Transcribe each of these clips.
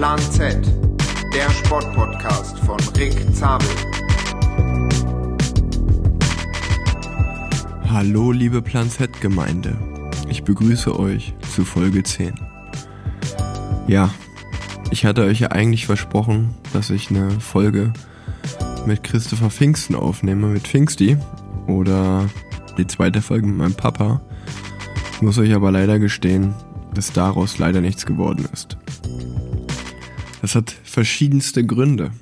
Plan Z, der Sportpodcast von Rick Zabel. Hallo liebe Plan Z Gemeinde, ich begrüße euch zu Folge 10. Ja, ich hatte euch ja eigentlich versprochen, dass ich eine Folge mit Christopher Pfingsten aufnehme, mit Pfingsti oder die zweite Folge mit meinem Papa. Ich muss euch aber leider gestehen, dass daraus leider nichts geworden ist. Das hat verschiedenste Gründe.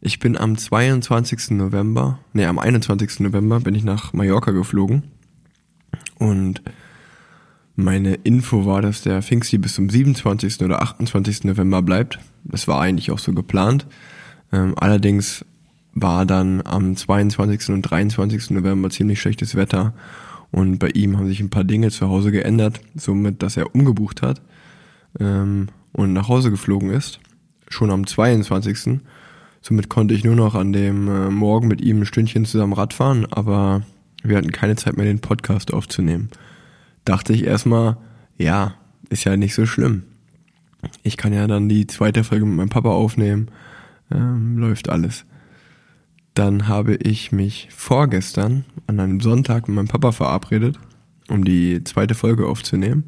Ich bin am 22. November, nee, am 21. November bin ich nach Mallorca geflogen und meine Info war, dass der Pfingsti bis zum 27. oder 28. November bleibt. Das war eigentlich auch so geplant. Ähm, allerdings war dann am 22. und 23. November ziemlich schlechtes Wetter und bei ihm haben sich ein paar Dinge zu Hause geändert, somit, dass er umgebucht hat ähm, und nach Hause geflogen ist, schon am 22. Somit konnte ich nur noch an dem äh, Morgen mit ihm ein Stündchen zusammen Radfahren, aber wir hatten keine Zeit mehr, den Podcast aufzunehmen. Dachte ich erstmal, ja, ist ja nicht so schlimm. Ich kann ja dann die zweite Folge mit meinem Papa aufnehmen, ähm, läuft alles. Dann habe ich mich vorgestern an einem Sonntag mit meinem Papa verabredet, um die zweite Folge aufzunehmen.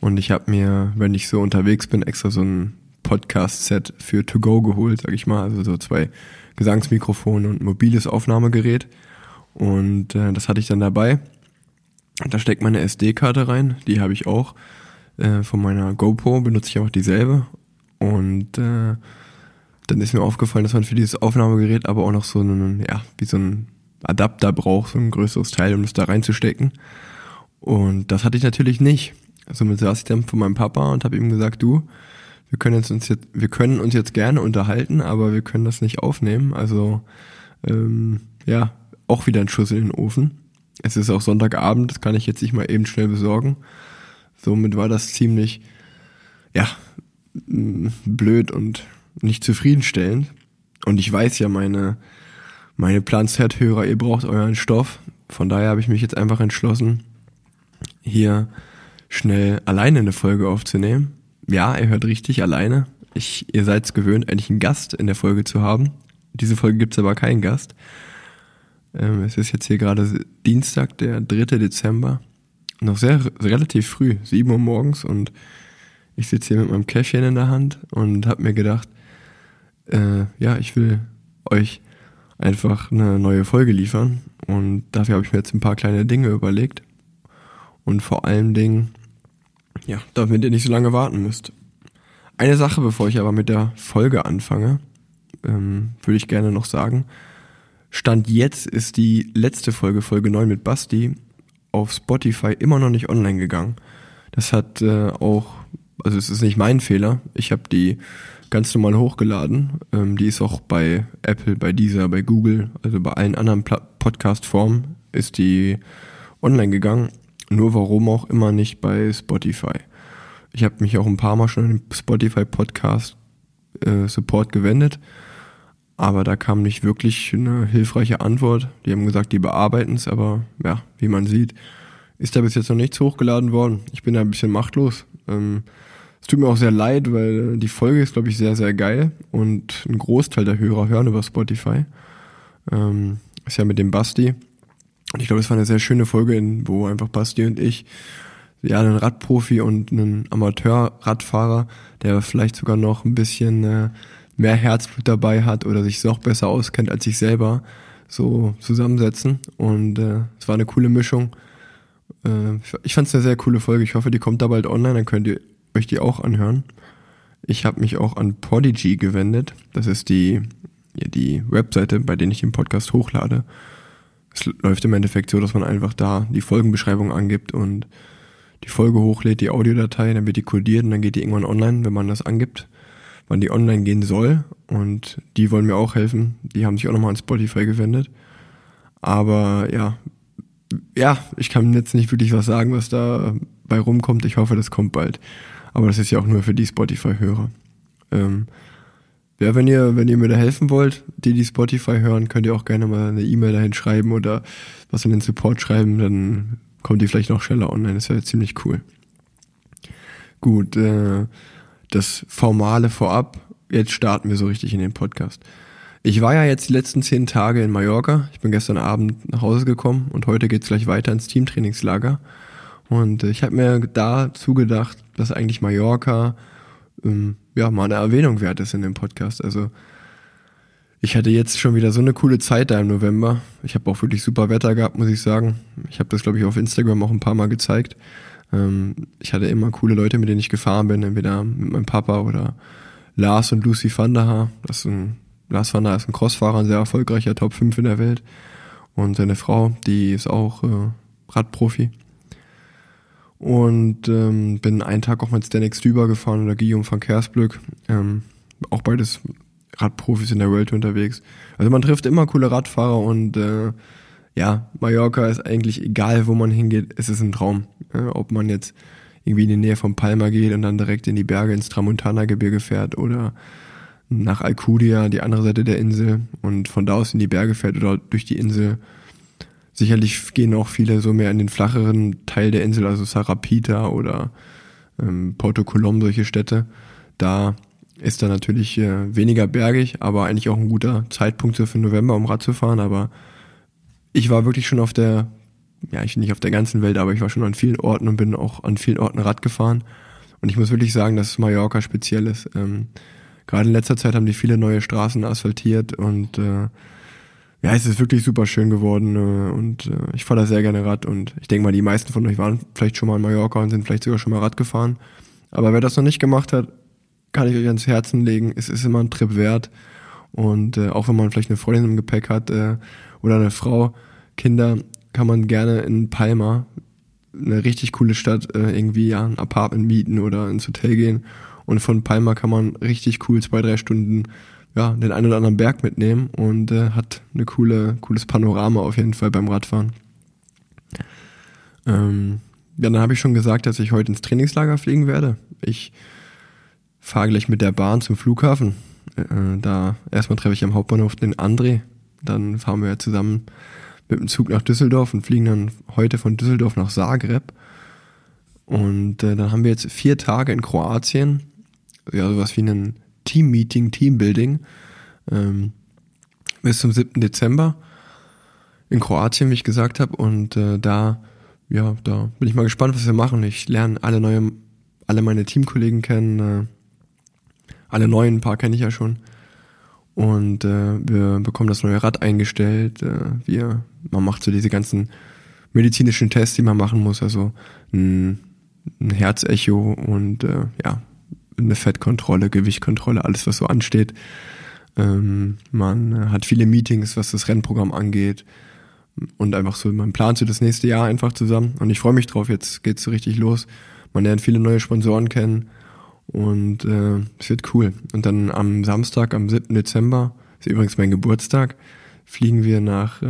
Und ich habe mir, wenn ich so unterwegs bin, extra so ein Podcast-Set für To Go geholt, sag ich mal. Also so zwei Gesangsmikrofone und mobiles Aufnahmegerät. Und äh, das hatte ich dann dabei. Da steckt meine SD-Karte rein, die habe ich auch. Äh, von meiner GoPro benutze ich auch dieselbe. Und äh, dann ist mir aufgefallen, dass man für dieses Aufnahmegerät aber auch noch so einen, ja, wie so ein Adapter braucht, so ein größeres Teil, um das da reinzustecken. Und das hatte ich natürlich nicht. Somit saß ich dann vor meinem Papa und habe ihm gesagt, du, wir können jetzt uns jetzt, wir können uns jetzt gerne unterhalten, aber wir können das nicht aufnehmen. Also ähm, ja, auch wieder ein Schuss in den Ofen. Es ist auch Sonntagabend, das kann ich jetzt nicht mal eben schnell besorgen. Somit war das ziemlich, ja, blöd und nicht zufriedenstellend. Und ich weiß ja, meine, meine Plan-Z-Hörer, ihr braucht euren Stoff. Von daher habe ich mich jetzt einfach entschlossen, hier schnell alleine eine Folge aufzunehmen. Ja, ihr hört richtig, alleine. Ich, ihr seid es gewöhnt, eigentlich einen Gast in der Folge zu haben. Diese Folge gibt's aber keinen Gast. Ähm, es ist jetzt hier gerade Dienstag, der 3. Dezember. Noch sehr, relativ früh, 7 Uhr morgens und ich sitze hier mit meinem Käffchen in der Hand und habe mir gedacht, äh, ja, ich will euch einfach eine neue Folge liefern. Und dafür habe ich mir jetzt ein paar kleine Dinge überlegt. Und vor allen Dingen, ja, damit ihr nicht so lange warten müsst. Eine Sache, bevor ich aber mit der Folge anfange, ähm, würde ich gerne noch sagen. Stand jetzt ist die letzte Folge, Folge 9 mit Basti, auf Spotify immer noch nicht online gegangen. Das hat äh, auch, also es ist nicht mein Fehler. Ich habe die ganz normal hochgeladen. Ähm, die ist auch bei Apple, bei Deezer, bei Google, also bei allen anderen Podcast-Formen ist die online gegangen. Nur warum auch immer nicht bei Spotify. Ich habe mich auch ein paar Mal schon an den Spotify Podcast äh, Support gewendet, aber da kam nicht wirklich eine hilfreiche Antwort. Die haben gesagt, die bearbeiten es, aber ja, wie man sieht, ist da bis jetzt noch nichts hochgeladen worden. Ich bin da ein bisschen machtlos. Ähm, es tut mir auch sehr leid, weil die Folge ist, glaube ich, sehr, sehr geil und ein Großteil der Hörer hören über Spotify. Ähm, ist ja mit dem Basti. Und ich glaube, es war eine sehr schöne Folge, wo einfach Basti und ich, ja, einen Radprofi und einen Amateur-Radfahrer, der vielleicht sogar noch ein bisschen äh, mehr Herzblut dabei hat oder sich noch besser auskennt als ich selber, so zusammensetzen. Und äh, es war eine coole Mischung. Äh, ich fand es eine sehr coole Folge. Ich hoffe, die kommt da bald online, dann könnt ihr euch die auch anhören. Ich habe mich auch an Podigy gewendet. Das ist die, ja, die Webseite, bei der ich den Podcast hochlade. Es läuft im Endeffekt so, dass man einfach da die Folgenbeschreibung angibt und die Folge hochlädt, die Audiodatei, dann wird die codiert und dann geht die irgendwann online, wenn man das angibt, wann die online gehen soll. Und die wollen mir auch helfen. Die haben sich auch nochmal an Spotify gewendet. Aber ja, ja, ich kann jetzt nicht wirklich was sagen, was da bei rumkommt. Ich hoffe, das kommt bald. Aber das ist ja auch nur für die Spotify-Hörer. Ähm, ja, wenn ihr, wenn ihr mir da helfen wollt, die die Spotify hören, könnt ihr auch gerne mal eine E-Mail dahin schreiben oder was in den Support schreiben, dann kommt die vielleicht noch schneller online. Das wäre ziemlich cool. Gut, äh, das Formale vorab. Jetzt starten wir so richtig in den Podcast. Ich war ja jetzt die letzten zehn Tage in Mallorca. Ich bin gestern Abend nach Hause gekommen und heute geht's gleich weiter ins Teamtrainingslager. Und ich habe mir dazu gedacht, dass eigentlich Mallorca ähm, ja mal eine Erwähnung wert ist in dem Podcast. Also ich hatte jetzt schon wieder so eine coole Zeit da im November. Ich habe auch wirklich super Wetter gehabt, muss ich sagen. Ich habe das, glaube ich, auf Instagram auch ein paar Mal gezeigt. Ähm, ich hatte immer coole Leute, mit denen ich gefahren bin, entweder mit meinem Papa oder Lars und Lucy van der Haar. Das ist ein, Lars van der Haar ist ein Crossfahrer, ein sehr erfolgreicher Top 5 in der Welt. Und seine Frau, die ist auch äh, Radprofi. Und ähm, bin einen Tag auch mit Stanek Stüber gefahren oder Guillaume van Kersblück. Ähm, auch beides Radprofis in der Welt unterwegs. Also man trifft immer coole Radfahrer und äh, ja, Mallorca ist eigentlich egal, wo man hingeht, es ist ein Traum. Ja, ob man jetzt irgendwie in die Nähe von Palma geht und dann direkt in die Berge ins Tramontana-Gebirge fährt oder nach Alcudia, die andere Seite der Insel und von da aus in die Berge fährt oder durch die Insel. Sicherlich gehen auch viele so mehr in den flacheren Teil der Insel, also Sarapita oder ähm, Porto Colom, solche Städte. Da ist dann natürlich äh, weniger bergig, aber eigentlich auch ein guter Zeitpunkt so für November, um Rad zu fahren. Aber ich war wirklich schon auf der, ja, ich nicht auf der ganzen Welt, aber ich war schon an vielen Orten und bin auch an vielen Orten Rad gefahren. Und ich muss wirklich sagen, dass Mallorca speziell ist. Ähm, Gerade in letzter Zeit haben die viele neue Straßen asphaltiert und äh, ja, es ist wirklich super schön geworden äh, und äh, ich fahre da sehr gerne Rad und ich denke mal, die meisten von euch waren vielleicht schon mal in Mallorca und sind vielleicht sogar schon mal Rad gefahren. Aber wer das noch nicht gemacht hat, kann ich euch ans Herzen legen. Es ist immer ein Trip wert. Und äh, auch wenn man vielleicht eine Freundin im Gepäck hat äh, oder eine Frau, Kinder, kann man gerne in Palma, eine richtig coole Stadt, äh, irgendwie ja, ein Apartment mieten oder ins Hotel gehen. Und von Palma kann man richtig cool zwei, drei Stunden ja, den einen oder anderen Berg mitnehmen und äh, hat eine coole, cooles Panorama auf jeden Fall beim Radfahren. Ähm, ja, dann habe ich schon gesagt, dass ich heute ins Trainingslager fliegen werde. Ich fahre gleich mit der Bahn zum Flughafen. Äh, da erstmal treffe ich am Hauptbahnhof den André. Dann fahren wir zusammen mit dem Zug nach Düsseldorf und fliegen dann heute von Düsseldorf nach Zagreb. Und äh, dann haben wir jetzt vier Tage in Kroatien. Ja, sowas wie ein Team-Meeting, Teambuilding. Ähm, bis zum 7. Dezember in Kroatien, wie ich gesagt habe. Und äh, da, ja, da bin ich mal gespannt, was wir machen. Ich lerne alle neue, alle meine Teamkollegen kennen. Äh, alle neuen, ein paar kenne ich ja schon. Und äh, wir bekommen das neue Rad eingestellt. Äh, wir, man macht so diese ganzen medizinischen Tests, die man machen muss, also ein, ein Herzecho und äh, ja, eine Fettkontrolle, Gewichtkontrolle, alles was so ansteht. Ähm, man hat viele Meetings, was das Rennprogramm angeht und einfach so, man plant so das nächste Jahr einfach zusammen und ich freue mich drauf, jetzt geht's so richtig los. Man lernt viele neue Sponsoren kennen und äh, es wird cool. Und dann am Samstag, am 7. Dezember, ist übrigens mein Geburtstag, fliegen wir nach äh,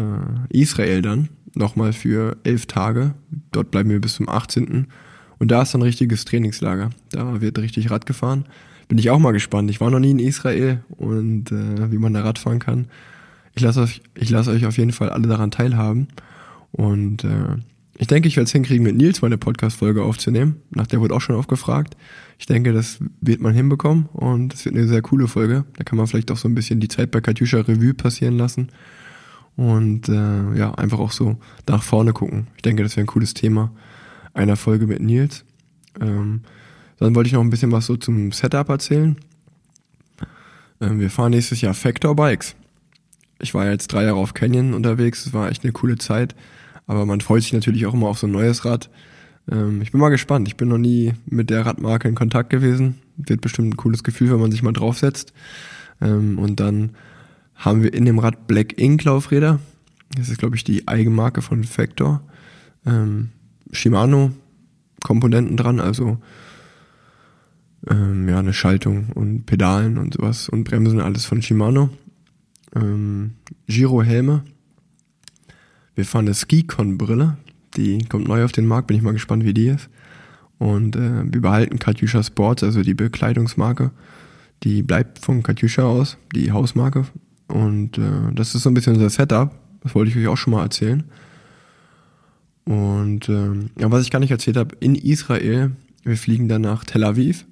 Israel dann. Nochmal für elf Tage. Dort bleiben wir bis zum 18. Und da ist ein richtiges Trainingslager. Da wird richtig Rad gefahren. Bin ich auch mal gespannt. Ich war noch nie in Israel und äh, wie man da Rad fahren kann. Ich lasse euch, ich lasse euch auf jeden Fall alle daran teilhaben. Und äh, ich denke, ich werde es hinkriegen, mit Nils meine Podcast-Folge aufzunehmen. Nach der wurde auch schon aufgefragt. Ich denke, das wird man hinbekommen und es wird eine sehr coole Folge. Da kann man vielleicht auch so ein bisschen die Zeit bei Katjuscha Revue passieren lassen und äh, ja, einfach auch so nach vorne gucken. Ich denke, das wäre ein cooles Thema einer Folge mit Nils. Ähm, dann wollte ich noch ein bisschen was so zum Setup erzählen. Ähm, wir fahren nächstes Jahr Factor Bikes. Ich war jetzt drei Jahre auf Canyon unterwegs, es war echt eine coole Zeit. Aber man freut sich natürlich auch immer auf so ein neues Rad. Ähm, ich bin mal gespannt. Ich bin noch nie mit der Radmarke in Kontakt gewesen. Wird bestimmt ein cooles Gefühl, wenn man sich mal draufsetzt. Ähm, und dann haben wir in dem Rad Black Ink Laufräder. Das ist, glaube ich, die Eigenmarke von Factor. Ähm, Shimano Komponenten dran, also ähm, ja, eine Schaltung und Pedalen und sowas und Bremsen, alles von Shimano. Ähm, Giro Helme wir fahren eine Ski-Con-Brille. Die kommt neu auf den Markt, bin ich mal gespannt, wie die ist. Und äh, wir behalten Katjuscha Sports, also die Bekleidungsmarke. Die bleibt von Katjuscha aus, die Hausmarke. Und äh, das ist so ein bisschen unser Setup. Das wollte ich euch auch schon mal erzählen. Und äh, ja, was ich gar nicht erzählt habe, in Israel, wir fliegen dann nach Tel Aviv,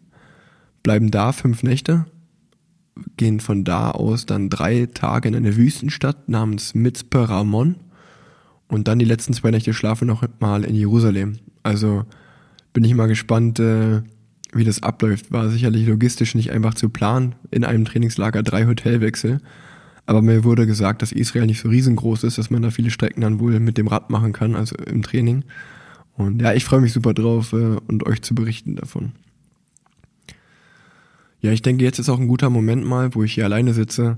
bleiben da fünf Nächte, gehen von da aus dann drei Tage in eine Wüstenstadt namens Mitzpe Ramon und dann die letzten zwei Nächte schlafen noch mal in Jerusalem. Also bin ich mal gespannt, äh, wie das abläuft. War sicherlich logistisch nicht einfach zu planen, in einem Trainingslager drei Hotelwechsel. Aber mir wurde gesagt, dass Israel nicht so riesengroß ist, dass man da viele Strecken dann wohl mit dem Rad machen kann, also im Training. Und ja, ich freue mich super drauf äh, und euch zu berichten davon. Ja, ich denke, jetzt ist auch ein guter Moment mal, wo ich hier alleine sitze,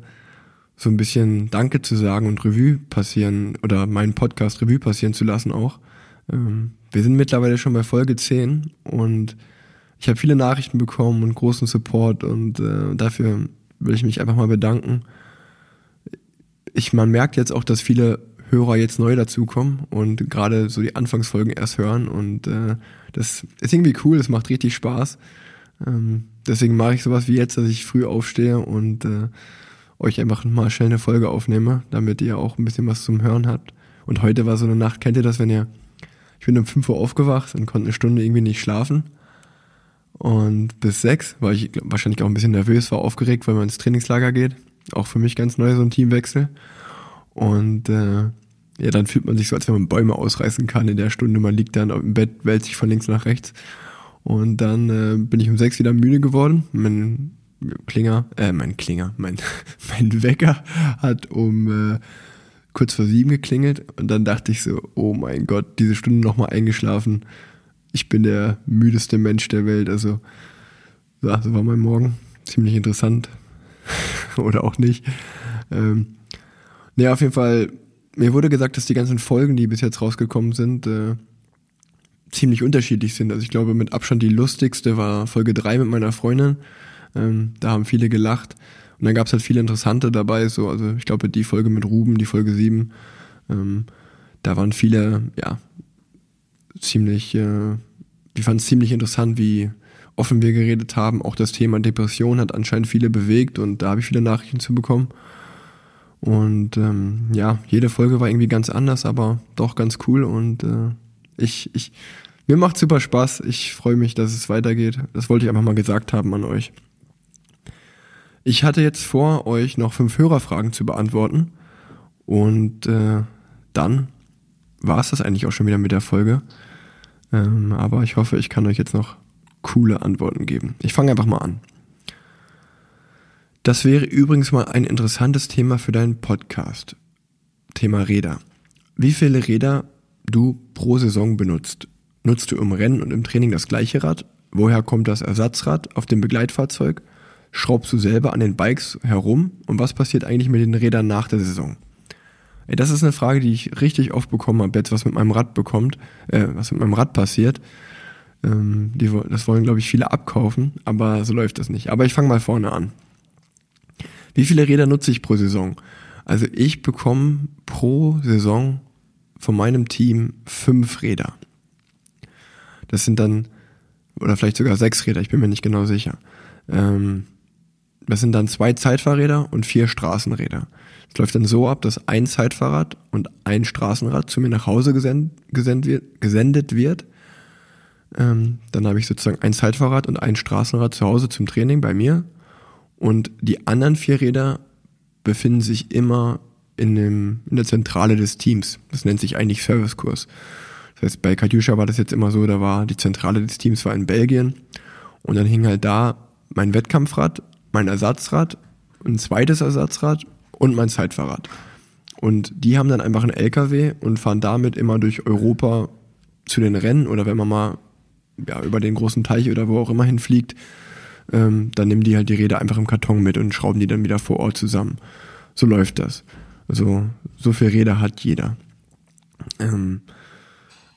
so ein bisschen Danke zu sagen und Revue passieren oder meinen Podcast Revue passieren zu lassen auch. Ähm, wir sind mittlerweile schon bei Folge 10 und ich habe viele Nachrichten bekommen und großen Support und äh, dafür will ich mich einfach mal bedanken. Ich, man merkt jetzt auch, dass viele Hörer jetzt neu dazukommen und gerade so die Anfangsfolgen erst hören und äh, das ist irgendwie cool, das macht richtig Spaß. Ähm, deswegen mache ich sowas wie jetzt, dass ich früh aufstehe und äh, euch einfach mal schnell eine Folge aufnehme, damit ihr auch ein bisschen was zum Hören habt. Und heute war so eine Nacht, kennt ihr das, wenn ihr, ich bin um 5 Uhr aufgewacht und konnte eine Stunde irgendwie nicht schlafen. Und bis sechs war ich wahrscheinlich auch ein bisschen nervös, war aufgeregt, weil man ins Trainingslager geht. Auch für mich ganz neu so ein Teamwechsel. Und äh, ja, dann fühlt man sich so, als wenn man Bäume ausreißen kann in der Stunde. Man liegt dann im Bett, wälzt sich von links nach rechts. Und dann äh, bin ich um sechs wieder müde geworden. Mein Klinger, äh, mein Klinger, mein, mein Wecker hat um äh, kurz vor sieben geklingelt. Und dann dachte ich so, oh mein Gott, diese Stunde nochmal eingeschlafen. Ich bin der müdeste Mensch der Welt. Also, ja, so war mein Morgen. Ziemlich interessant. Oder auch nicht. Ähm, nee, auf jeden Fall, mir wurde gesagt, dass die ganzen Folgen, die bis jetzt rausgekommen sind, äh, ziemlich unterschiedlich sind. Also ich glaube, mit Abstand die lustigste war Folge 3 mit meiner Freundin. Ähm, da haben viele gelacht. Und dann gab es halt viele interessante dabei. So, also ich glaube, die Folge mit Ruben, die Folge 7, ähm, da waren viele, ja, ziemlich, äh, die fanden es ziemlich interessant, wie offen wir geredet haben. Auch das Thema Depression hat anscheinend viele bewegt und da habe ich viele Nachrichten zu bekommen. Und ähm, ja, jede Folge war irgendwie ganz anders, aber doch ganz cool und äh, ich, ich, mir macht super Spaß. Ich freue mich, dass es weitergeht. Das wollte ich einfach mal gesagt haben an euch. Ich hatte jetzt vor, euch noch fünf Hörerfragen zu beantworten. Und äh, dann war es das eigentlich auch schon wieder mit der Folge. Ähm, aber ich hoffe, ich kann euch jetzt noch coole Antworten geben. Ich fange einfach mal an. Das wäre übrigens mal ein interessantes Thema für deinen Podcast. Thema Räder. Wie viele Räder du pro Saison benutzt. Nutzt du im Rennen und im Training das gleiche Rad? Woher kommt das Ersatzrad auf dem Begleitfahrzeug? Schraubst du selber an den Bikes herum? Und was passiert eigentlich mit den Rädern nach der Saison? Das ist eine Frage, die ich richtig oft bekommen habe, jetzt was mit meinem Rad bekommt, äh, was mit meinem Rad passiert. Ähm, die, das wollen, glaube ich, viele abkaufen, aber so läuft das nicht. Aber ich fange mal vorne an. Wie viele Räder nutze ich pro Saison? Also ich bekomme pro Saison von meinem Team fünf Räder. Das sind dann, oder vielleicht sogar sechs Räder, ich bin mir nicht genau sicher. Ähm, das sind dann zwei Zeitfahrräder und vier Straßenräder. Es läuft dann so ab, dass ein Zeitfahrrad und ein Straßenrad zu mir nach Hause gesend, gesend wird, gesendet wird. Ähm, dann habe ich sozusagen ein Zeitfahrrad und ein Straßenrad zu Hause zum Training bei mir. Und die anderen vier Räder befinden sich immer in, dem, in der Zentrale des Teams. Das nennt sich eigentlich Servicekurs. Das heißt, bei Katjuscha war das jetzt immer so, da war die Zentrale des Teams war in Belgien und dann hing halt da mein Wettkampfrad, mein Ersatzrad, ein zweites Ersatzrad und mein Zeitfahrrad. Und die haben dann einfach einen LKW und fahren damit immer durch Europa zu den Rennen oder wenn man mal ja, über den großen Teich oder wo auch immer hinfliegt, ähm, dann nehmen die halt die Räder einfach im Karton mit und schrauben die dann wieder vor Ort zusammen. So läuft das. Also so viel Räder hat jeder. Ähm,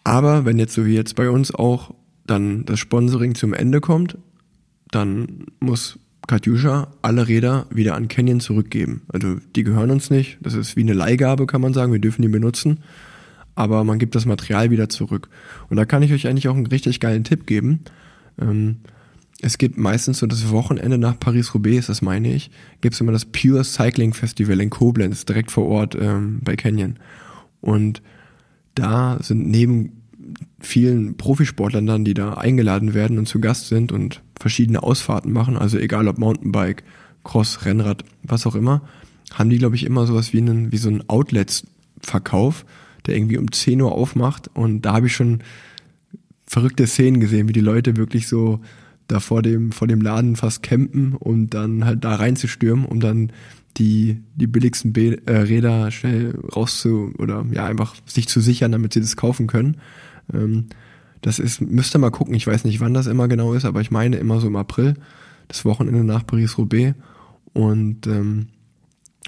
aber wenn jetzt so wie jetzt bei uns auch dann das Sponsoring zum Ende kommt, dann muss Katjuscha alle Räder wieder an Canyon zurückgeben. Also die gehören uns nicht. Das ist wie eine Leihgabe, kann man sagen. Wir dürfen die benutzen. Aber man gibt das Material wieder zurück. Und da kann ich euch eigentlich auch einen richtig geilen Tipp geben. Ähm, es gibt meistens so das Wochenende nach Paris-Roubaix, das meine ich, gibt es immer das Pure Cycling Festival in Koblenz, direkt vor Ort ähm, bei Canyon. Und da sind neben vielen Profisportlern dann, die da eingeladen werden und zu Gast sind und verschiedene Ausfahrten machen, also egal ob Mountainbike, Cross, Rennrad, was auch immer, haben die, glaube ich, immer sowas wie, einen, wie so ein Outlets-Verkauf, der irgendwie um 10 Uhr aufmacht. Und da habe ich schon verrückte Szenen gesehen, wie die Leute wirklich so da vor dem, vor dem Laden fast campen und dann halt da reinzustürmen, um dann die, die billigsten Be äh, Räder schnell rauszu oder ja, einfach sich zu sichern, damit sie das kaufen können. Ähm, das ist, müsst ihr mal gucken, ich weiß nicht, wann das immer genau ist, aber ich meine immer so im April, das Wochenende nach Paris-Roubaix. Und ähm,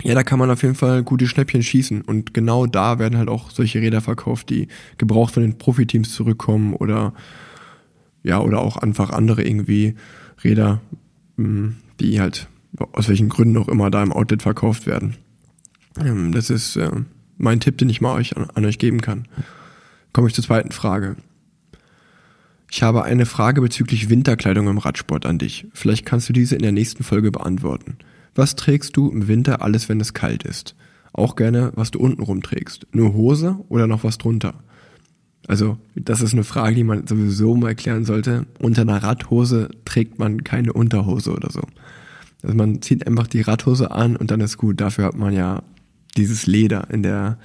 ja, da kann man auf jeden Fall gute Schnäppchen schießen. Und genau da werden halt auch solche Räder verkauft, die gebraucht von den Profiteams zurückkommen oder ja, oder auch einfach andere irgendwie Räder, hm, die halt aus welchen Gründen auch immer da im Outlet verkauft werden. Ähm, das ist äh, mein Tipp, den ich mal euch an, an euch geben kann. Komme ich zur zweiten Frage. Ich habe eine Frage bezüglich Winterkleidung im Radsport an dich. Vielleicht kannst du diese in der nächsten Folge beantworten. Was trägst du im Winter alles, wenn es kalt ist? Auch gerne, was du unten trägst. Nur Hose oder noch was drunter? Also, das ist eine Frage, die man sowieso mal erklären sollte. Unter einer Radhose trägt man keine Unterhose oder so. Also man zieht einfach die Radhose an und dann ist gut. Dafür hat man ja dieses Leder in der,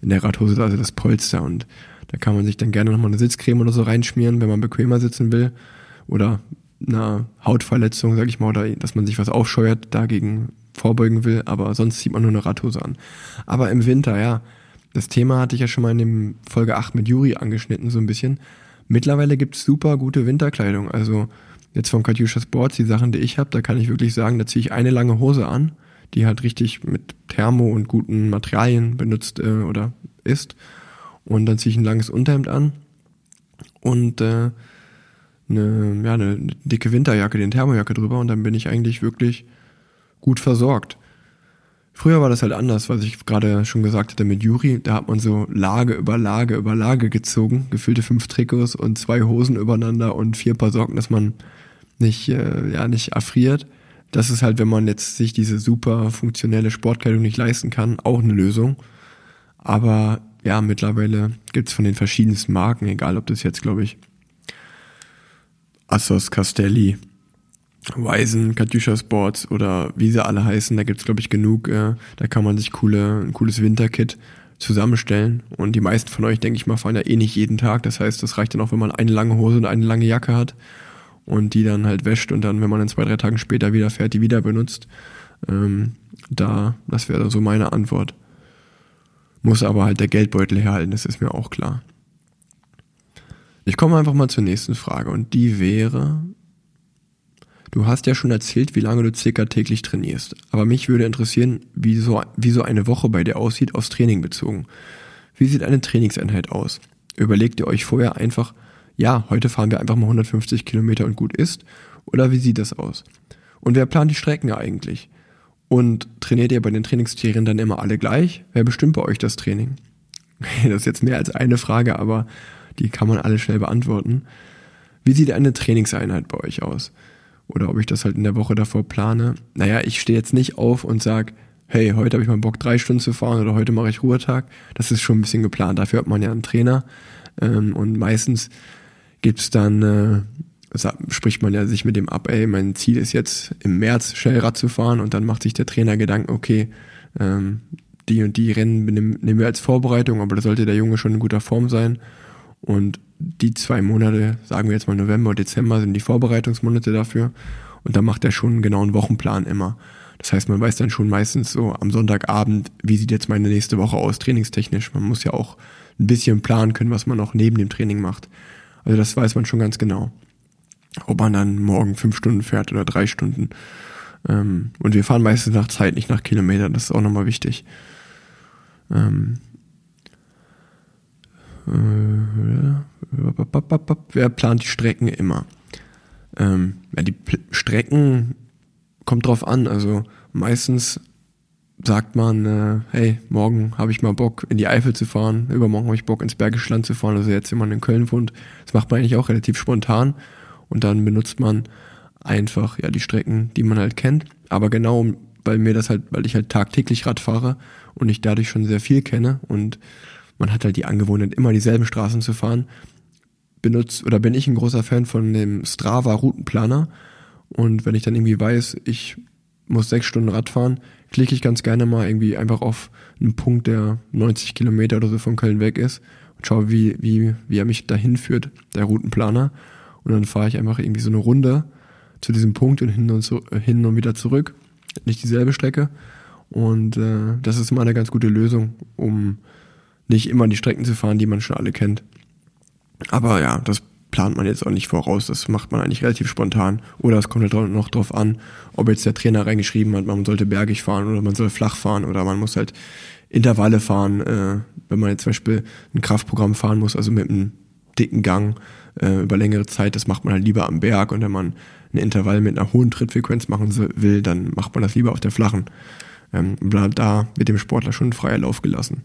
in der Radhose, also das Polster. Und da kann man sich dann gerne nochmal eine Sitzcreme oder so reinschmieren, wenn man bequemer sitzen will. Oder einer Hautverletzung, sag ich mal, oder dass man sich was aufscheuert, dagegen vorbeugen will. Aber sonst zieht man nur eine Radhose an. Aber im Winter, ja, das Thema hatte ich ja schon mal in dem Folge 8 mit Juri angeschnitten, so ein bisschen. Mittlerweile gibt's super gute Winterkleidung. Also jetzt von Katjuscha Sports, die Sachen, die ich habe, da kann ich wirklich sagen, da ziehe ich eine lange Hose an, die halt richtig mit Thermo und guten Materialien benutzt äh, oder ist. Und dann ziehe ich ein langes Unterhemd an und äh, eine, ja, eine dicke Winterjacke, den Thermojacke drüber und dann bin ich eigentlich wirklich gut versorgt. Früher war das halt anders, was ich gerade schon gesagt hatte mit Juri. Da hat man so Lage über Lage über Lage gezogen, gefüllte fünf Trikots und zwei Hosen übereinander und vier Paar Socken, dass man nicht, äh, ja, nicht erfriert. Das ist halt, wenn man jetzt sich diese super funktionelle Sportkleidung nicht leisten kann, auch eine Lösung. Aber ja, mittlerweile gibt's von den verschiedensten Marken, egal ob das jetzt, glaube ich, Assos, Castelli, Wisen, Katjuscha Sports oder wie sie alle heißen, da gibt's glaube ich genug, äh, da kann man sich coole, ein cooles Winterkit zusammenstellen. Und die meisten von euch, denke ich mal, fahren ja eh nicht jeden Tag. Das heißt, das reicht dann auch, wenn man eine lange Hose und eine lange Jacke hat und die dann halt wäscht und dann, wenn man dann zwei, drei Tagen später wieder fährt, die wieder benutzt. Ähm, da, das wäre so meine Antwort. Muss aber halt der Geldbeutel herhalten, das ist mir auch klar. Ich komme einfach mal zur nächsten Frage und die wäre, du hast ja schon erzählt, wie lange du circa täglich trainierst, aber mich würde interessieren, wie so, wie so eine Woche bei dir aussieht, aufs Training bezogen. Wie sieht eine Trainingseinheit aus? Überlegt ihr euch vorher einfach, ja, heute fahren wir einfach mal 150 Kilometer und gut ist? Oder wie sieht das aus? Und wer plant die Strecken eigentlich? Und trainiert ihr bei den Trainingsserien dann immer alle gleich? Wer bestimmt bei euch das Training? Das ist jetzt mehr als eine Frage, aber die kann man alle schnell beantworten. Wie sieht eine Trainingseinheit bei euch aus? Oder ob ich das halt in der Woche davor plane. Naja, ich stehe jetzt nicht auf und sag, hey, heute habe ich mal Bock, drei Stunden zu fahren oder heute mache ich Ruhetag. Das ist schon ein bisschen geplant. Dafür hat man ja einen Trainer. Ähm, und meistens gibt's dann, äh, spricht man ja sich mit dem ab, ey, mein Ziel ist jetzt im März schnell Rad zu fahren und dann macht sich der Trainer Gedanken, okay, ähm, die und die Rennen nehmen wir als Vorbereitung, aber da sollte der Junge schon in guter Form sein. Und die zwei Monate, sagen wir jetzt mal November, Dezember, sind die Vorbereitungsmonate dafür. Und da macht er schon einen genauen Wochenplan immer. Das heißt, man weiß dann schon meistens so am Sonntagabend, wie sieht jetzt meine nächste Woche aus, trainingstechnisch. Man muss ja auch ein bisschen planen können, was man auch neben dem Training macht. Also das weiß man schon ganz genau. Ob man dann morgen fünf Stunden fährt oder drei Stunden. Ähm, und wir fahren meistens nach Zeit, nicht nach Kilometern. Das ist auch nochmal wichtig. Ähm, äh, wer plant die Strecken immer? Ähm, ja, die P Strecken kommt drauf an. Also meistens sagt man, äh, hey, morgen habe ich mal Bock in die Eifel zu fahren, übermorgen habe ich Bock ins Bergische Land zu fahren, also jetzt, man in Köln wohnt. Das macht man eigentlich auch relativ spontan und dann benutzt man einfach ja die Strecken, die man halt kennt. Aber genau, weil mir das halt, weil ich halt tagtäglich Rad fahre und ich dadurch schon sehr viel kenne und man hat halt die Angewohnheit, immer dieselben Straßen zu fahren, benutzt oder bin ich ein großer Fan von dem Strava Routenplaner. Und wenn ich dann irgendwie weiß, ich muss sechs Stunden Rad fahren, klicke ich ganz gerne mal irgendwie einfach auf einen Punkt, der 90 Kilometer oder so von Köln weg ist und schaue, wie, wie, wie er mich dahin führt, der Routenplaner. Und dann fahre ich einfach irgendwie so eine Runde zu diesem Punkt und hin und, so, hin und wieder zurück. Nicht dieselbe Strecke. Und äh, das ist immer eine ganz gute Lösung, um nicht immer die Strecken zu fahren, die man schon alle kennt. Aber ja, das plant man jetzt auch nicht voraus. Das macht man eigentlich relativ spontan. Oder es kommt halt noch drauf an, ob jetzt der Trainer reingeschrieben hat, man sollte bergig fahren oder man soll flach fahren oder man muss halt Intervalle fahren, äh, wenn man jetzt zum Beispiel ein Kraftprogramm fahren muss, also mit einem dicken Gang äh, über längere Zeit, das macht man halt lieber am Berg und wenn man ein Intervall mit einer hohen Trittfrequenz machen will, dann macht man das lieber auf der flachen. Ähm, da mit dem Sportler schon freier Lauf gelassen.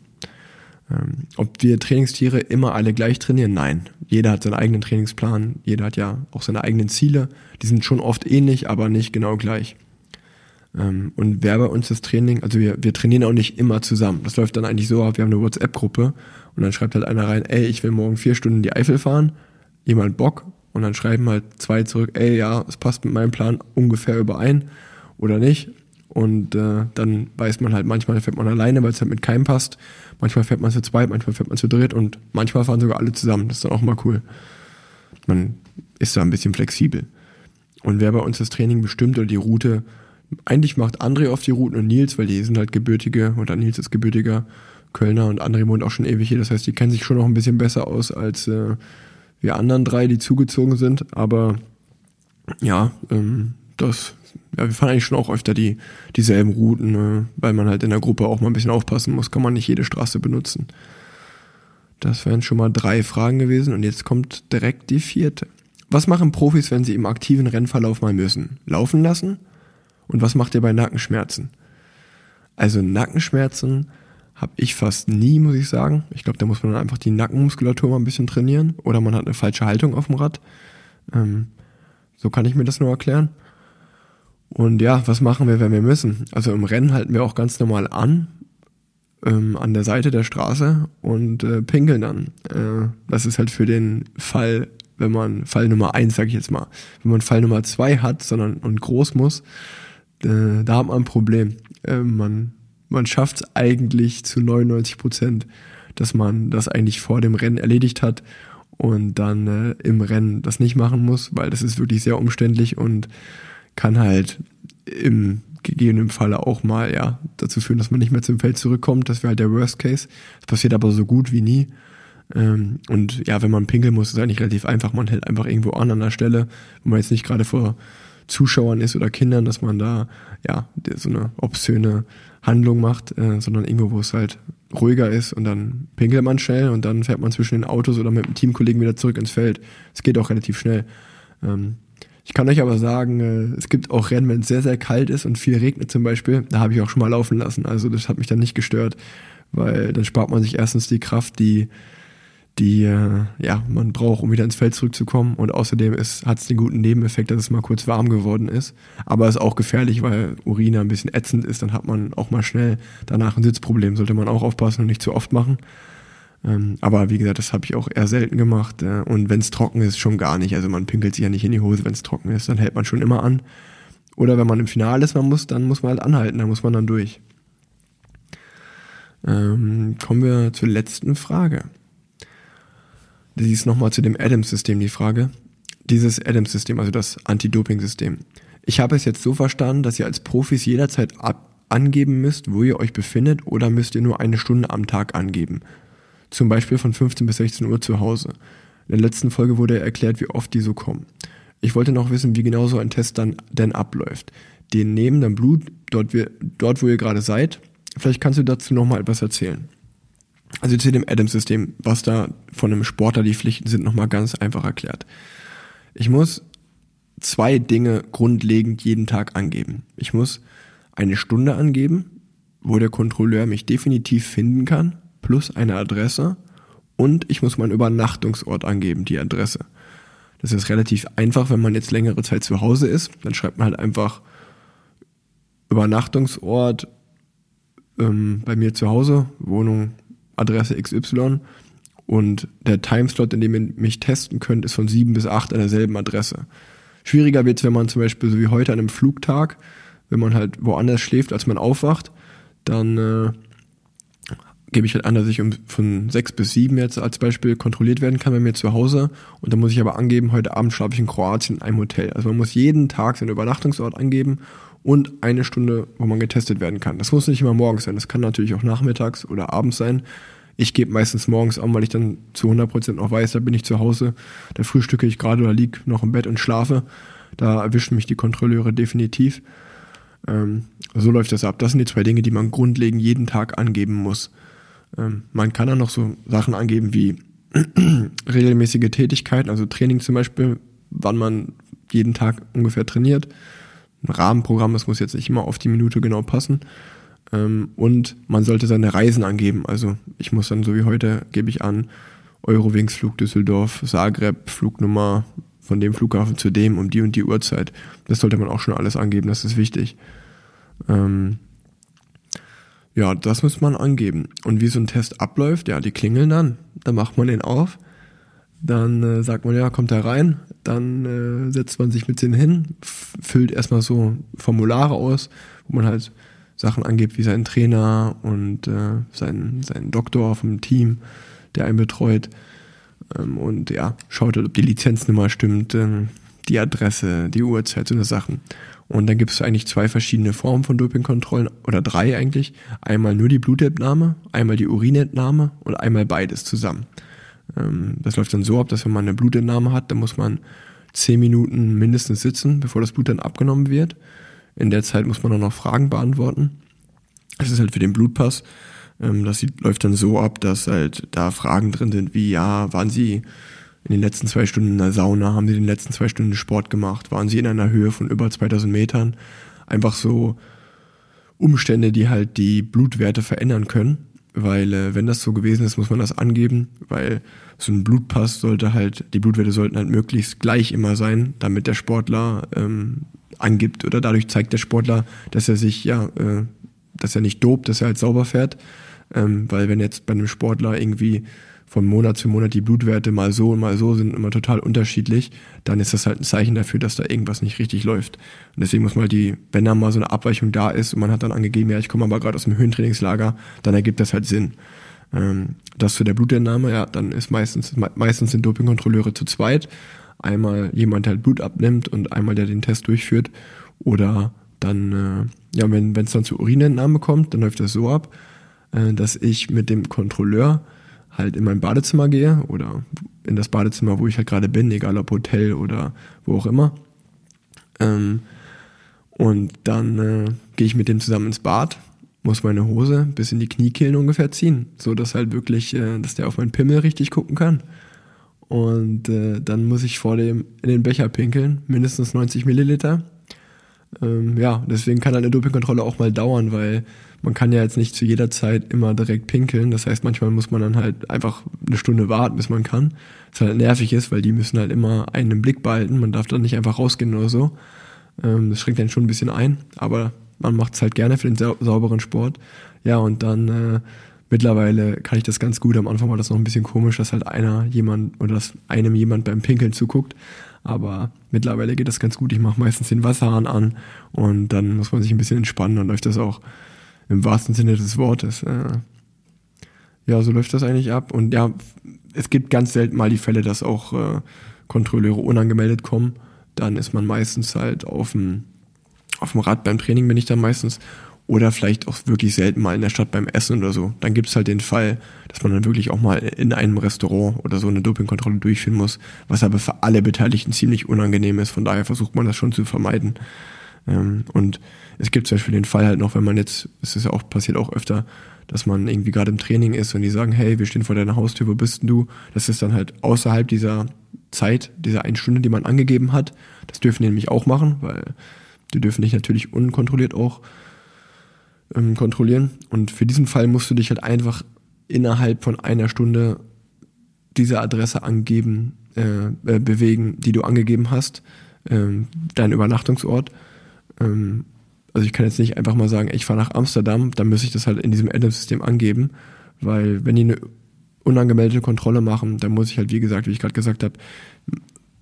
Ähm, ob wir Trainingstiere immer alle gleich trainieren? Nein. Jeder hat seinen eigenen Trainingsplan, jeder hat ja auch seine eigenen Ziele. Die sind schon oft ähnlich, aber nicht genau gleich. Ähm, und wer bei uns das Training, also wir, wir trainieren auch nicht immer zusammen. Das läuft dann eigentlich so ab, wir haben eine WhatsApp-Gruppe und dann schreibt halt einer rein, ey, ich will morgen vier Stunden die Eifel fahren, jemand Bock und dann schreiben halt zwei zurück, ey, ja, es passt mit meinem Plan ungefähr überein oder nicht. Und äh, dann weiß man halt, manchmal fährt man alleine, weil es halt mit keinem passt. Manchmal fährt man zu zweit, manchmal fährt man zu dritt und manchmal fahren sogar alle zusammen. Das ist dann auch mal cool. Man ist da ein bisschen flexibel. Und wer bei uns das Training bestimmt oder die Route, eigentlich macht André oft die Routen und Nils, weil die sind halt gebürtige, oder Nils ist gebürtiger Kölner und André wohnt auch schon ewig hier. Das heißt, die kennen sich schon noch ein bisschen besser aus als äh, wir anderen drei, die zugezogen sind. Aber ja, ähm, das ja, wir fahren eigentlich schon auch öfter die, dieselben Routen, ne? weil man halt in der Gruppe auch mal ein bisschen aufpassen muss, kann man nicht jede Straße benutzen. Das wären schon mal drei Fragen gewesen und jetzt kommt direkt die vierte. Was machen Profis, wenn sie im aktiven Rennverlauf mal müssen? Laufen lassen? Und was macht ihr bei Nackenschmerzen? Also Nackenschmerzen habe ich fast nie, muss ich sagen. Ich glaube, da muss man einfach die Nackenmuskulatur mal ein bisschen trainieren oder man hat eine falsche Haltung auf dem Rad. Ähm, so kann ich mir das nur erklären. Und ja, was machen wir, wenn wir müssen? Also im Rennen halten wir auch ganz normal an, ähm, an der Seite der Straße und äh, pinkeln dann. Äh, das ist halt für den Fall, wenn man Fall Nummer eins, sag ich jetzt mal, wenn man Fall Nummer zwei hat, sondern und groß muss, äh, da hat man ein Problem. Äh, man man schafft es eigentlich zu 99 Prozent, dass man das eigentlich vor dem Rennen erledigt hat und dann äh, im Rennen das nicht machen muss, weil das ist wirklich sehr umständlich und kann halt im gegebenen Falle auch mal ja dazu führen, dass man nicht mehr zum Feld zurückkommt. Das wäre halt der Worst Case. Das passiert aber so gut wie nie. Ähm, und ja, wenn man pinkeln muss, ist eigentlich relativ einfach. Man hält einfach irgendwo an an der Stelle, wenn man jetzt nicht gerade vor Zuschauern ist oder Kindern, dass man da ja so eine obszöne Handlung macht, äh, sondern irgendwo, wo es halt ruhiger ist und dann pinkelt man schnell und dann fährt man zwischen den Autos oder mit dem Teamkollegen wieder zurück ins Feld. Es geht auch relativ schnell. Ähm, ich kann euch aber sagen, äh, es gibt auch Rennen, wenn es sehr, sehr kalt ist und viel regnet zum Beispiel, da habe ich auch schon mal laufen lassen. Also das hat mich dann nicht gestört, weil dann spart man sich erstens die Kraft, die, die äh, ja, man braucht, um wieder ins Feld zurückzukommen. Und außerdem hat es den guten Nebeneffekt, dass es mal kurz warm geworden ist. Aber es ist auch gefährlich, weil Urina ein bisschen ätzend ist, dann hat man auch mal schnell danach ein Sitzproblem. Sollte man auch aufpassen und nicht zu oft machen. Ähm, aber wie gesagt, das habe ich auch eher selten gemacht. Äh, und wenn es trocken ist, schon gar nicht. Also man pinkelt sich ja nicht in die Hose, wenn es trocken ist, dann hält man schon immer an. Oder wenn man im Finale ist, man muss, dann muss man halt anhalten, dann muss man dann durch. Ähm, kommen wir zur letzten Frage. Die ist nochmal zu dem Adams-System die Frage. Dieses Adams-System, also das Anti-Doping-System. Ich habe es jetzt so verstanden, dass ihr als Profis jederzeit ab angeben müsst, wo ihr euch befindet, oder müsst ihr nur eine Stunde am Tag angeben zum Beispiel von 15 bis 16 Uhr zu Hause. In der letzten Folge wurde erklärt, wie oft die so kommen. Ich wollte noch wissen, wie genau so ein Test dann denn abläuft. Die nehmen dann Blut dort, dort wo ihr gerade seid. Vielleicht kannst du dazu noch mal etwas erzählen. Also zu dem Adams-System, was da von einem Sportler die Pflichten sind, nochmal ganz einfach erklärt. Ich muss zwei Dinge grundlegend jeden Tag angeben. Ich muss eine Stunde angeben, wo der Kontrolleur mich definitiv finden kann plus eine Adresse und ich muss meinen Übernachtungsort angeben, die Adresse. Das ist relativ einfach, wenn man jetzt längere Zeit zu Hause ist. Dann schreibt man halt einfach Übernachtungsort ähm, bei mir zu Hause, Wohnung, Adresse XY Und der Timeslot, in dem ihr mich testen könnt, ist von sieben bis acht an derselben Adresse. Schwieriger wird es, wenn man zum Beispiel so wie heute an einem Flugtag, wenn man halt woanders schläft, als man aufwacht, dann äh, gebe ich halt an, dass ich um, von sechs bis sieben jetzt als Beispiel kontrolliert werden kann bei mir zu Hause. Und dann muss ich aber angeben, heute Abend schlafe ich in Kroatien in einem Hotel. Also man muss jeden Tag seinen Übernachtungsort angeben und eine Stunde, wo man getestet werden kann. Das muss nicht immer morgens sein, das kann natürlich auch nachmittags oder abends sein. Ich gebe meistens morgens an, weil ich dann zu 100% noch weiß, da bin ich zu Hause, da frühstücke ich gerade oder liege noch im Bett und schlafe. Da erwischen mich die Kontrolleure definitiv. Ähm, so läuft das ab. Das sind die zwei Dinge, die man grundlegend jeden Tag angeben muss. Ähm, man kann dann noch so Sachen angeben wie regelmäßige Tätigkeiten, also Training zum Beispiel, wann man jeden Tag ungefähr trainiert. Ein Rahmenprogramm, das muss jetzt nicht immer auf die Minute genau passen. Ähm, und man sollte seine Reisen angeben. Also ich muss dann, so wie heute, gebe ich an, Eurowings Flug Düsseldorf, Zagreb, Flugnummer von dem Flughafen zu dem um die und die Uhrzeit. Das sollte man auch schon alles angeben, das ist wichtig. Ähm, ja, das muss man angeben. Und wie so ein Test abläuft, ja, die klingeln dann. Dann macht man den auf. Dann äh, sagt man, ja, kommt da rein. Dann äh, setzt man sich mit denen hin, füllt erstmal so Formulare aus, wo man halt Sachen angibt wie seinen Trainer und äh, seinen, seinen Doktor vom Team, der einen betreut. Ähm, und ja, schaut, ob die Lizenznummer stimmt, ähm, die Adresse, die Uhrzeit, so eine Sachen. Und dann gibt es eigentlich zwei verschiedene Formen von Dopingkontrollen oder drei eigentlich. Einmal nur die Blutentnahme, einmal die Urinentnahme und einmal beides zusammen. Ähm, das läuft dann so ab, dass wenn man eine Blutentnahme hat, dann muss man zehn Minuten mindestens sitzen, bevor das Blut dann abgenommen wird. In der Zeit muss man auch noch Fragen beantworten. Das ist halt für den Blutpass. Ähm, das läuft dann so ab, dass halt da Fragen drin sind wie, ja, waren Sie in den letzten zwei Stunden in der Sauna, haben sie in den letzten zwei Stunden Sport gemacht, waren sie in einer Höhe von über 2000 Metern. Einfach so Umstände, die halt die Blutwerte verändern können. Weil äh, wenn das so gewesen ist, muss man das angeben, weil so ein Blutpass sollte halt, die Blutwerte sollten halt möglichst gleich immer sein, damit der Sportler ähm, angibt oder dadurch zeigt der Sportler, dass er sich, ja, äh, dass er nicht dobt, dass er halt sauber fährt. Ähm, weil wenn jetzt bei einem Sportler irgendwie von Monat zu Monat die Blutwerte mal so und mal so sind immer total unterschiedlich, dann ist das halt ein Zeichen dafür, dass da irgendwas nicht richtig läuft. Und deswegen muss mal die, wenn da mal so eine Abweichung da ist und man hat dann angegeben, ja, ich komme aber gerade aus dem Höhentrainingslager, dann ergibt das halt Sinn. Ähm, das zu der Blutentnahme, ja, dann ist meistens, meistens sind Dopingkontrolleure zu zweit. Einmal jemand, der halt Blut abnimmt und einmal, der den Test durchführt. Oder dann, äh, ja, wenn es dann zur Urinentnahme kommt, dann läuft das so ab, äh, dass ich mit dem Kontrolleur halt in mein Badezimmer gehe oder in das Badezimmer, wo ich halt gerade bin, egal ob Hotel oder wo auch immer. Ähm, und dann äh, gehe ich mit dem zusammen ins Bad, muss meine Hose bis in die Kniekehlen ungefähr ziehen, so dass halt wirklich, äh, dass der auf meinen Pimmel richtig gucken kann. Und äh, dann muss ich vor dem in den Becher pinkeln, mindestens 90 Milliliter. Ähm, ja, deswegen kann eine Dopingkontrolle auch mal dauern, weil man kann ja jetzt nicht zu jeder Zeit immer direkt pinkeln. Das heißt, manchmal muss man dann halt einfach eine Stunde warten, bis man kann. Was halt nervig ist, weil die müssen halt immer einen im Blick behalten. Man darf dann nicht einfach rausgehen oder so. Ähm, das schränkt dann schon ein bisschen ein, aber man macht es halt gerne für den sau sauberen Sport. Ja, und dann äh, mittlerweile kann ich das ganz gut. Am Anfang war das noch ein bisschen komisch, dass halt einer jemand oder dass einem jemand beim Pinkeln zuguckt. Aber mittlerweile geht das ganz gut. Ich mache meistens den Wasserhahn an und dann muss man sich ein bisschen entspannen. Dann läuft das auch im wahrsten Sinne des Wortes. Äh, ja, so läuft das eigentlich ab. Und ja, es gibt ganz selten mal die Fälle, dass auch äh, Kontrolleure unangemeldet kommen. Dann ist man meistens halt auf dem, auf dem Rad beim Training bin ich dann meistens. Oder vielleicht auch wirklich selten mal in der Stadt beim Essen oder so. Dann gibt es halt den Fall, dass man dann wirklich auch mal in einem Restaurant oder so eine Dopingkontrolle durchführen muss, was aber für alle Beteiligten ziemlich unangenehm ist. Von daher versucht man das schon zu vermeiden. Ähm, und es gibt zum Beispiel den Fall halt noch, wenn man jetzt, es ist ja auch, passiert auch öfter, dass man irgendwie gerade im Training ist und die sagen, hey, wir stehen vor deiner Haustür, wo bist denn du? Das ist dann halt außerhalb dieser Zeit, dieser einen Stunde, die man angegeben hat. Das dürfen die nämlich auch machen, weil die dürfen dich natürlich unkontrolliert auch ähm, kontrollieren. Und für diesen Fall musst du dich halt einfach innerhalb von einer Stunde diese Adresse angeben, äh, äh, bewegen, die du angegeben hast, äh, dein Übernachtungsort. Ähm, also ich kann jetzt nicht einfach mal sagen, ich fahre nach Amsterdam, dann müsste ich das halt in diesem Adams-System angeben, weil wenn die eine unangemeldete Kontrolle machen, dann muss ich halt, wie gesagt, wie ich gerade gesagt habe,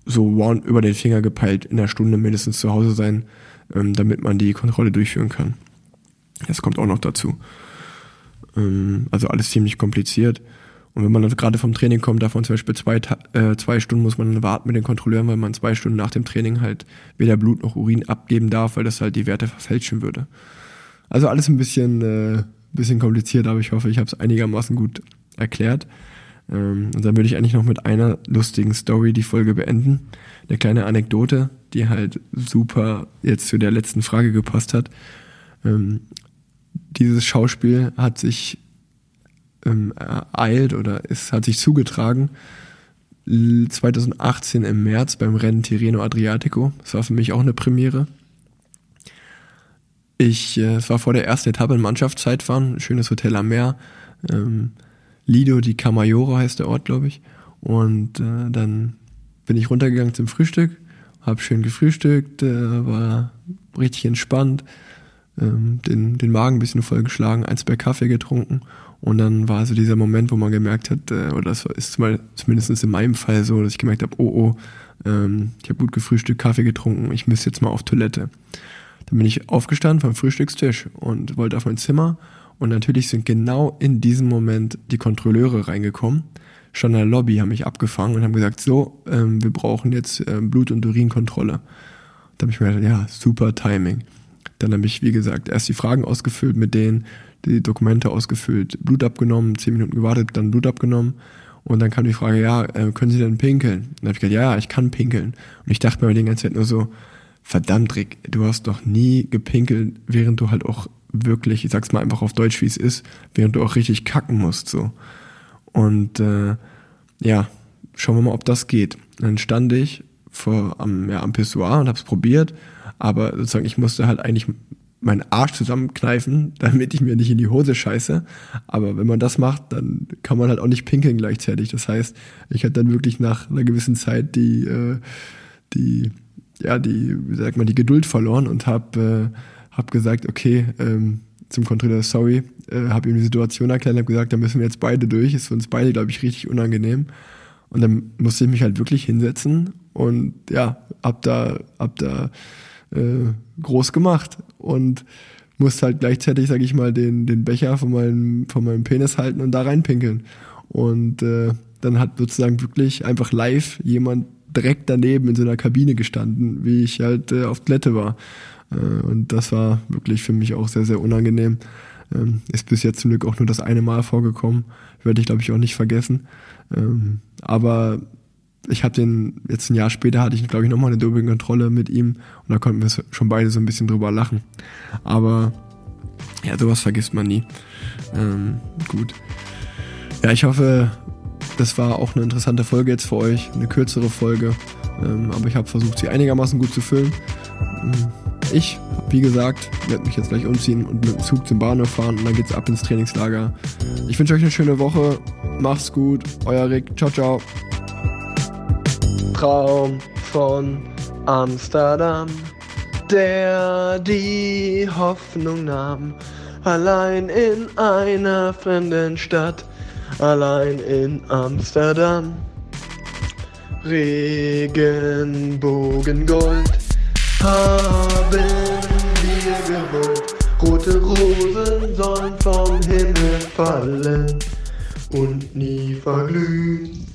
so one über den Finger gepeilt in der Stunde mindestens zu Hause sein, ähm, damit man die Kontrolle durchführen kann. Das kommt auch noch dazu. Ähm, also alles ziemlich kompliziert. Und wenn man dann gerade vom Training kommt, davon zum Beispiel zwei, äh, zwei Stunden muss man warten mit den Kontrolleuren, weil man zwei Stunden nach dem Training halt weder Blut noch Urin abgeben darf, weil das halt die Werte verfälschen würde. Also alles ein bisschen, äh, bisschen kompliziert, aber ich hoffe, ich habe es einigermaßen gut erklärt. Ähm, und dann würde ich eigentlich noch mit einer lustigen Story die Folge beenden. Eine kleine Anekdote, die halt super jetzt zu der letzten Frage gepasst hat. Ähm, dieses Schauspiel hat sich ähm, ereilt oder es hat sich zugetragen 2018 im März beim Rennen Tirreno Adriatico. Das war für mich auch eine Premiere. Ich, äh, es war vor der ersten Etappe in Mannschaftszeitfahren, schönes Hotel am Meer. Ähm, Lido di Camaiore heißt der Ort, glaube ich. Und äh, dann bin ich runtergegangen zum Frühstück, habe schön gefrühstückt, äh, war richtig entspannt, ähm, den, den Magen ein bisschen vollgeschlagen, eins bei Kaffee getrunken und dann war so dieser Moment, wo man gemerkt hat, äh, oder das ist mal zumindest in meinem Fall so, dass ich gemerkt habe, oh oh, ähm, ich habe gut gefrühstückt, Kaffee getrunken, ich müsste jetzt mal auf Toilette. Dann bin ich aufgestanden vom Frühstückstisch und wollte auf mein Zimmer und natürlich sind genau in diesem Moment die Kontrolleure reingekommen. Schon in der Lobby haben mich abgefangen und haben gesagt, so, ähm, wir brauchen jetzt ähm, Blut- und Urinkontrolle. Da habe ich mir gedacht, ja, super Timing. Dann habe ich, wie gesagt, erst die Fragen ausgefüllt mit denen, die Dokumente ausgefüllt, Blut abgenommen, zehn Minuten gewartet, dann Blut abgenommen. Und dann kam die Frage, ja, äh, können Sie denn pinkeln? dann habe ich gesagt, ja, ich kann pinkeln. Und ich dachte mir die ganze Zeit nur so, verdammt, Rick, du hast doch nie gepinkelt, während du halt auch wirklich, ich sag's mal einfach auf Deutsch, wie es ist, während du auch richtig kacken musst, so. Und äh, ja, schauen wir mal, ob das geht. Dann stand ich vor am, ja, am Pissoir und hab's probiert, aber sozusagen ich musste halt eigentlich meinen Arsch zusammenkneifen, damit ich mir nicht in die Hose scheiße. Aber wenn man das macht, dann kann man halt auch nicht pinkeln gleichzeitig. Das heißt, ich hatte dann wirklich nach einer gewissen Zeit die, äh, die, ja, die, wie sagt man, die Geduld verloren und habe äh, hab gesagt, okay, ähm, zum Kontrolleur, sorry, äh, habe ihm die Situation erklärt, habe gesagt, da müssen wir jetzt beide durch. Ist für uns beide, glaube ich, richtig unangenehm. Und dann musste ich mich halt wirklich hinsetzen und ja, hab da, hab da äh, groß gemacht und musste halt gleichzeitig, sage ich mal, den, den Becher von meinem, von meinem Penis halten und da reinpinkeln. Und äh, dann hat sozusagen wirklich einfach live jemand direkt daneben in so einer Kabine gestanden, wie ich halt äh, auf Toilette war. Äh, und das war wirklich für mich auch sehr, sehr unangenehm. Ähm, ist bis jetzt zum Glück auch nur das eine Mal vorgekommen. Werde ich, glaube ich, auch nicht vergessen. Ähm, aber ich habe den, jetzt ein Jahr später hatte ich, glaube ich, nochmal eine Dopingkontrolle mit ihm und da konnten wir schon beide so ein bisschen drüber lachen. Aber ja, sowas vergisst man nie. Ähm, gut. Ja, ich hoffe, das war auch eine interessante Folge jetzt für euch, eine kürzere Folge. Ähm, aber ich habe versucht, sie einigermaßen gut zu füllen. Ähm, ich, wie gesagt, werde mich jetzt gleich umziehen und mit dem Zug zum Bahnhof fahren und dann geht's ab ins Trainingslager. Ich wünsche euch eine schöne Woche. Macht's gut. Euer Rick. Ciao, ciao. Traum von Amsterdam, der die Hoffnung nahm, allein in einer fremden Stadt, allein in Amsterdam. Regenbogengold haben wir gewollt, rote Rosen sollen vom Himmel fallen und nie verglühen.